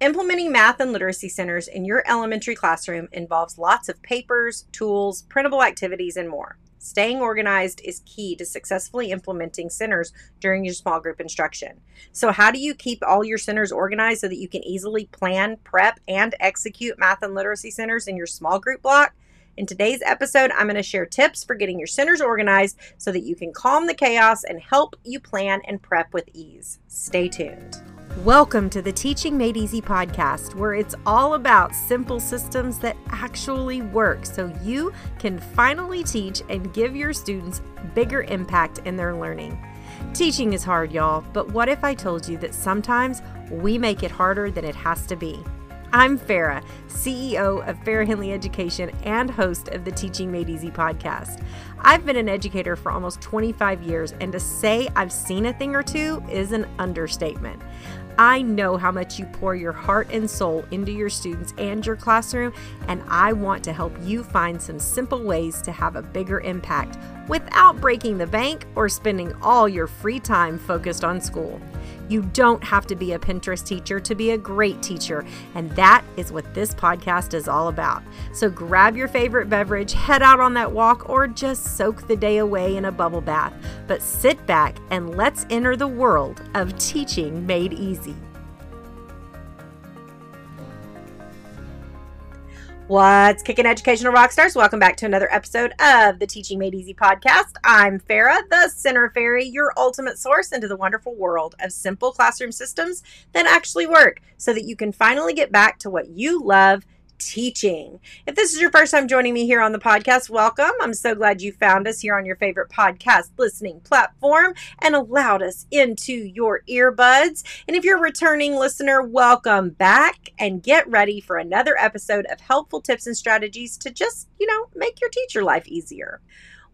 Implementing math and literacy centers in your elementary classroom involves lots of papers, tools, printable activities, and more. Staying organized is key to successfully implementing centers during your small group instruction. So, how do you keep all your centers organized so that you can easily plan, prep, and execute math and literacy centers in your small group block? In today's episode, I'm going to share tips for getting your centers organized so that you can calm the chaos and help you plan and prep with ease. Stay tuned. Welcome to the Teaching Made Easy podcast, where it's all about simple systems that actually work so you can finally teach and give your students bigger impact in their learning. Teaching is hard, y'all, but what if I told you that sometimes we make it harder than it has to be? I'm Farrah, CEO of Farrah Henley Education and host of the Teaching Made Easy podcast. I've been an educator for almost 25 years, and to say I've seen a thing or two is an understatement. I know how much you pour your heart and soul into your students and your classroom, and I want to help you find some simple ways to have a bigger impact without breaking the bank or spending all your free time focused on school. You don't have to be a Pinterest teacher to be a great teacher, and that is what this podcast is all about. So grab your favorite beverage, head out on that walk, or just soak the day away in a bubble bath. But sit back and let's enter the world of teaching made easy. What's kicking educational rock stars? Welcome back to another episode of the Teaching Made Easy podcast. I'm Farrah, the Center Fairy, your ultimate source into the wonderful world of simple classroom systems that actually work so that you can finally get back to what you love teaching. If this is your first time joining me here on the podcast, welcome. I'm so glad you found us here on your favorite podcast listening platform and allowed us into your earbuds. And if you're a returning listener, welcome back and get ready for another episode of helpful tips and strategies to just, you know, make your teacher life easier.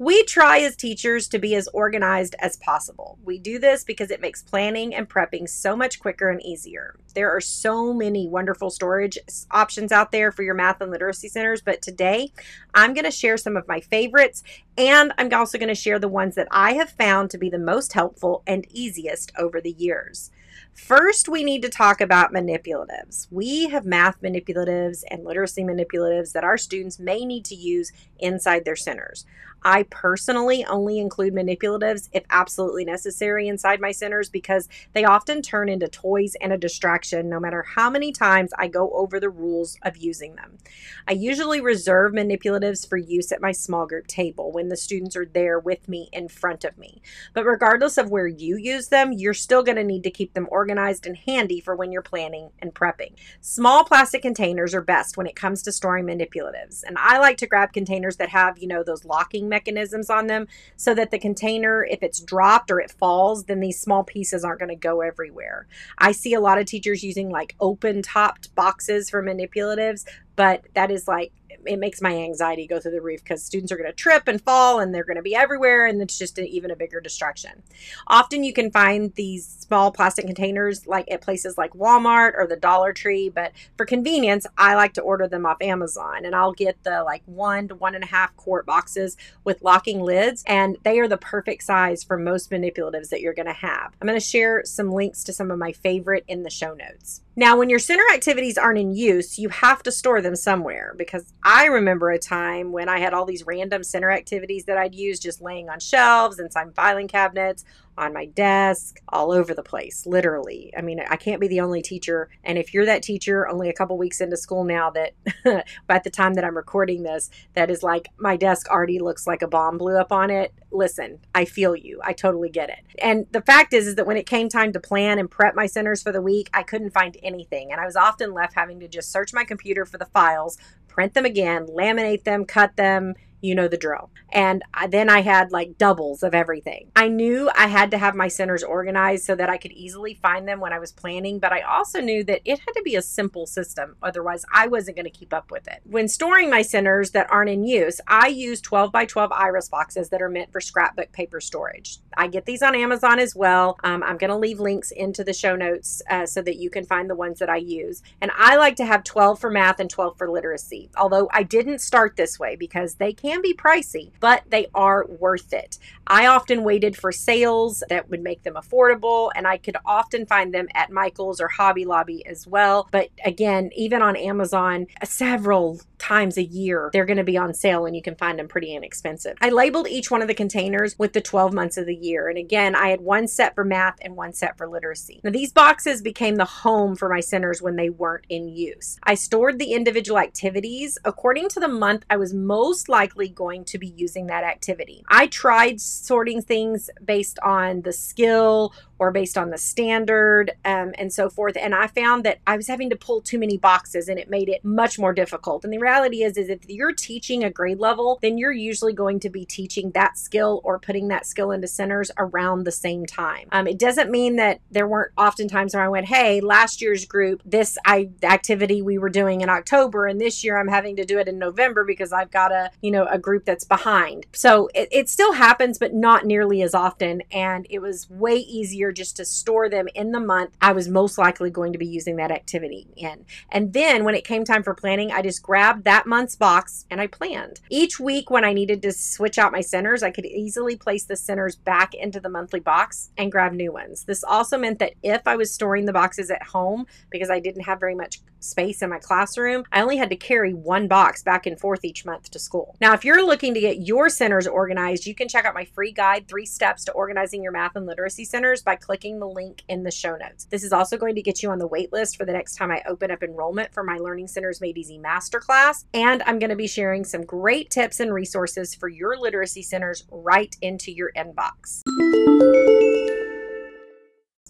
We try as teachers to be as organized as possible. We do this because it makes planning and prepping so much quicker and easier. There are so many wonderful storage options out there for your math and literacy centers, but today I'm going to share some of my favorites and I'm also going to share the ones that I have found to be the most helpful and easiest over the years. First, we need to talk about manipulatives. We have math manipulatives and literacy manipulatives that our students may need to use inside their centers. I personally only include manipulatives if absolutely necessary inside my centers because they often turn into toys and a distraction no matter how many times I go over the rules of using them. I usually reserve manipulatives for use at my small group table when the students are there with me in front of me. But regardless of where you use them, you're still going to need to keep them organized and handy for when you're planning and prepping. Small plastic containers are best when it comes to storing manipulatives, and I like to grab containers that have, you know, those locking mechanisms on them so that the container, if it's dropped or it falls, then these small pieces aren't going to go everywhere. I see a lot of teachers using like open topped boxes for manipulatives, but that is like it makes my anxiety go through the roof because students are going to trip and fall and they're going to be everywhere and it's just a, even a bigger distraction. Often you can find these small plastic containers like at places like Walmart or the Dollar Tree, but for convenience, I like to order them off Amazon and I'll get the like one to one and a half quart boxes with locking lids and they are the perfect size for most manipulatives that you're going to have. I'm going to share some links to some of my favorite in the show notes. Now, when your center activities aren't in use, you have to store them somewhere because I remember a time when I had all these random center activities that I'd use just laying on shelves, inside filing cabinets, on my desk, all over the place, literally. I mean, I can't be the only teacher. And if you're that teacher only a couple weeks into school now, that by the time that I'm recording this, that is like my desk already looks like a bomb blew up on it. Listen, I feel you. I totally get it. And the fact is, is that when it came time to plan and prep my centers for the week, I couldn't find anything. And I was often left having to just search my computer for the files, print them again, laminate them, cut them, you know the drill. And then I had like doubles of everything. I knew I had to have my centers organized so that I could easily find them when I was planning, but I also knew that it had to be a simple system. Otherwise, I wasn't going to keep up with it. When storing my centers that aren't in use, I use 12 by 12 iris boxes that are meant for scrapbook paper storage. I get these on Amazon as well. Um, I'm going to leave links into the show notes uh, so that you can find the ones that I use. And I like to have 12 for math and 12 for literacy. Although I didn't start this way because they can can be pricey, but they are worth it. I often waited for sales that would make them affordable, and I could often find them at Michael's or Hobby Lobby as well. But again, even on Amazon, several times a year, they're going to be on sale and you can find them pretty inexpensive. I labeled each one of the containers with the 12 months of the year. And again, I had one set for math and one set for literacy. Now, these boxes became the home for my centers when they weren't in use. I stored the individual activities according to the month I was most likely going to be using that activity. I tried sorting things based on the skill or based on the standard um, and so forth. And I found that I was having to pull too many boxes and it made it much more difficult. And the reality is, is if you're teaching a grade level, then you're usually going to be teaching that skill or putting that skill into centers around the same time. Um, it doesn't mean that there weren't often times where I went, hey, last year's group, this I activity we were doing in October, and this year I'm having to do it in November because I've got a, you know, a group that's behind. So it, it still happens, but not nearly as often. And it was way easier just to store them in the month I was most likely going to be using that activity in. And then when it came time for planning, I just grabbed that month's box and I planned. Each week when I needed to switch out my centers, I could easily place the centers back into the monthly box and grab new ones. This also meant that if I was storing the boxes at home because I didn't have very much space in my classroom, I only had to carry one box back and forth each month to school. Now, if you're looking to get your centers organized, you can check out my free guide, Three Steps to Organizing Your Math and Literacy Centers by clicking the link in the show notes. This is also going to get you on the wait list for the next time I open up enrollment for my Learning Centers Made Easy Masterclass. And I'm going to be sharing some great tips and resources for your literacy centers right into your inbox.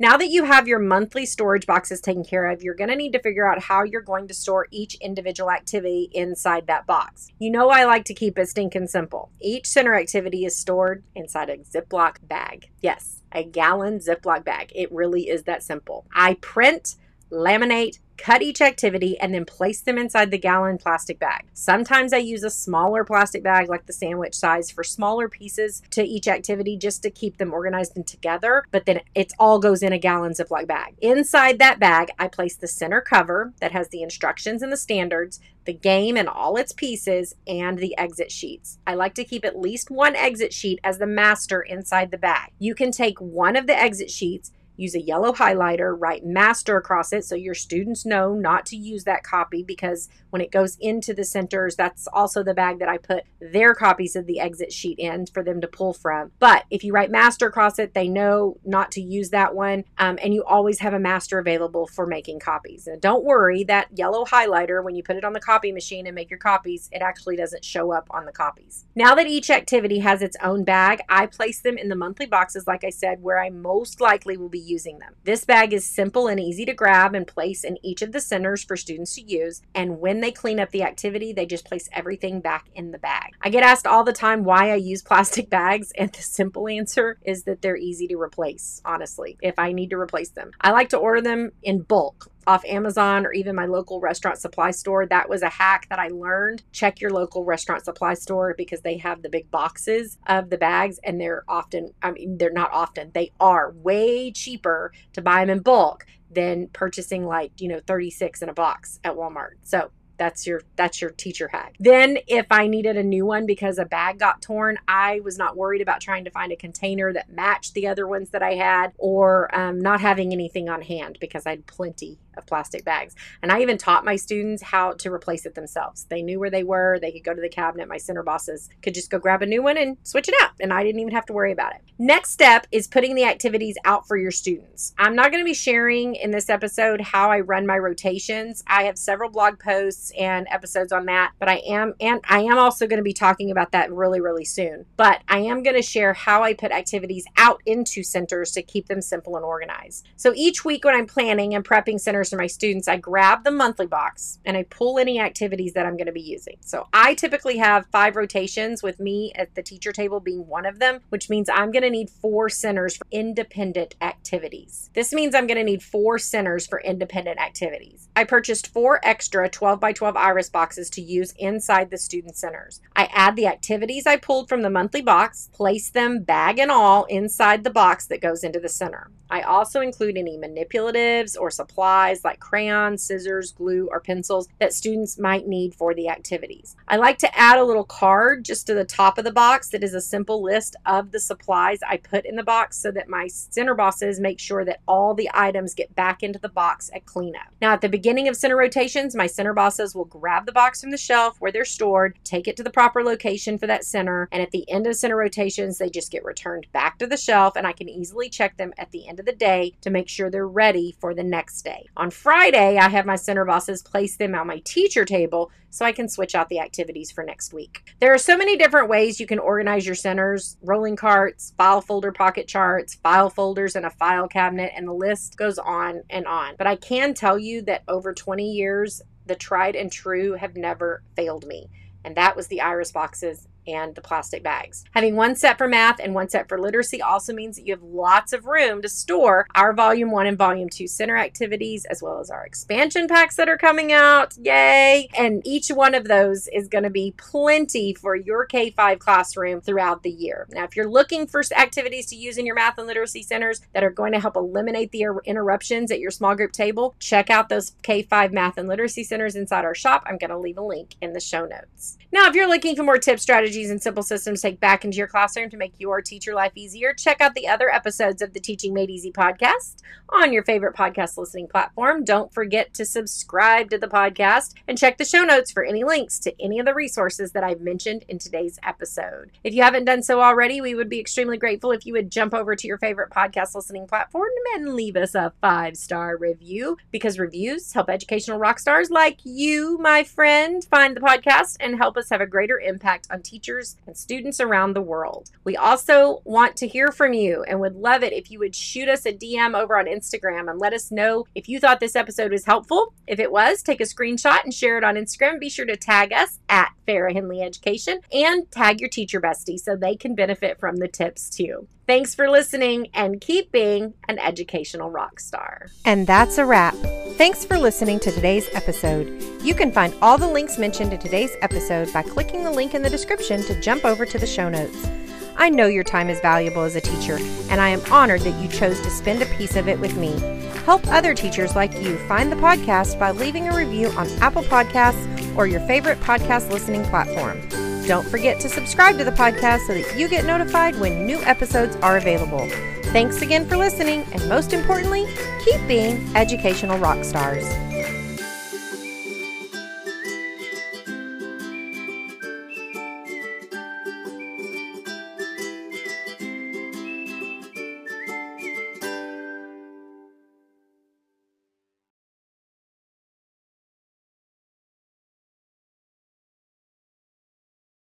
Now that you have your monthly storage boxes taken care of, you're going to need to figure out how you're going to store each individual activity inside that box. You know, I like to keep it stinking simple. Each center activity is stored inside a Ziploc bag. Yes, a gallon Ziploc bag. It really is that simple. I print, laminate, cut each activity, and then place them inside the gallon plastic bag. Sometimes I use a smaller plastic bag, like the sandwich size, for smaller pieces to each activity just to keep them organized and together, but then it all goes in a gallon Ziploc bag. Inside that bag, I place the center cover that has the instructions and the standards, the game and all its pieces, and the exit sheets. I like to keep at least one exit sheet as the master inside the bag. You can take one of the exit sheets use a yellow highlighter, write master across it so your students know not to use that copy because when it goes into the centers, that's also the bag that I put their copies of the exit sheet in for them to pull from. But if you write master across it, they know not to use that one. Um, and you always have a master available for making copies. And don't worry, that yellow highlighter, when you put it on the copy machine and make your copies, it actually doesn't show up on the copies. Now that each activity has its own bag, I place them in the monthly boxes, like I said, where I most likely will be using them. This bag is simple and easy to grab and place in each of the centers for students to use. And when they clean up the activity, they just place everything back in the bag. I get asked all the time why I use plastic bags, and the simple answer is that they're easy to replace, honestly, if I need to replace them. I like to order them in bulk off Amazon or even my local restaurant supply store. That was a hack that I learned. Check your local restaurant supply store because they have the big boxes of the bags and they're often, I mean, they're not often, they are way cheaper to buy them in bulk than purchasing like, you know, 36 in a box at Walmart. So that's your that's your teacher hack. Then if i needed a new one because a bag got torn i was not worried about trying to find a container that matched the other ones that i had or um, not having anything on hand because i had plenty of plastic bags. And i even taught my students how to replace it themselves. They knew where they were. They could go to the cabinet. My center bosses could just go grab a new one and switch it out and i didn't even have to worry about it. Next step is putting the activities out for your students. I'm not going to be sharing in this episode how i run my rotations. I have several blog posts and episodes on that. But I am and I am also going to be talking about that really really soon. But I am going to share how I put activities out into centers to keep them simple and organized. So each week when I'm planning and prepping centers for my students, I grab the monthly box and I pull any activities that I'm going to be using. So I typically have 5 rotations with me at the teacher table being one of them, which means I'm going to need 4 centers for independent activities. This means I'm going to need 4 centers for independent activities. I purchased 4 extra 12 by 12 iris boxes to use inside the student centers. I add the activities I pulled from the monthly box, place them bag and all inside the box that goes into the center. I also include any manipulatives or supplies like crayons, scissors, glue, or pencils that students might need for the activities. I like to add a little card just to the top of the box that is a simple list of the supplies I put in the box so that my center bosses make sure that all the items get back into the box at cleanup. Now, at the beginning of center rotations, my center bosses will grab the box from the shelf where they're stored, take it to the proper location for that center, and at the end of center rotations, they just get returned back to the shelf, and I can easily check them at the end of the day to make sure they're ready for the next day. On Friday, I have my center bosses place them on my teacher table so I can switch out the activities for next week. There are so many different ways you can organize your centers rolling carts, file folder pocket charts, file folders, and a file cabinet, and the list goes on and on. But I can tell you that over 20 years, the tried and true have never failed me. And that was the iris boxes and the plastic bags. Having one set for math and one set for literacy also means that you have lots of room to store our volume one and volume two center activities, as well as our expansion packs that are coming out. Yay! And each one of those is going to be plenty for your K 5 classroom throughout the year. Now, if you're looking for activities to use in your math and literacy centers that are going to help eliminate the er, interruptions at your small group table, check out those K 5 math and literacy centers inside our shop. I'm going to leave a link in the show notes. Now, if you're looking for more tips, strategies, strategies and simple systems take back into your classroom to make your teacher life easier, check out the other episodes of the Teaching Made Easy podcast on your favorite podcast listening platform. Don't forget to subscribe to the podcast and check the show notes for any links to any of the resources that I've mentioned in today's episode. If you haven't done so already, we would be extremely grateful if you would jump over to your favorite podcast listening platform and leave us a five star review because reviews help educational rock stars like you, my friend, find the podcast and help us have a greater impact on teachers teachers and students around the world. We also want to hear from you and would love it if you would shoot us a DM over on Instagram and let us know if you thought this episode was helpful. If it was, take a screenshot and share it on Instagram. Be sure to tag us at Farrah Henley Education and tag your teacher bestie so they can benefit from the tips too. Thanks for listening and keep being an educational rock star. And that's a wrap. Thanks for listening to today's episode. You can find all the links mentioned in today's episode by clicking the link in the description to jump over to the show notes. I know your time is valuable as a teacher, and I am honored that you chose to spend a piece of it with me. Help other teachers like you find the podcast by leaving a review on Apple Podcasts or your favorite podcast listening platform. Don't forget to subscribe to the podcast so that you get notified when new episodes are available. Thanks again for listening, and most importantly, keep being educational rock stars.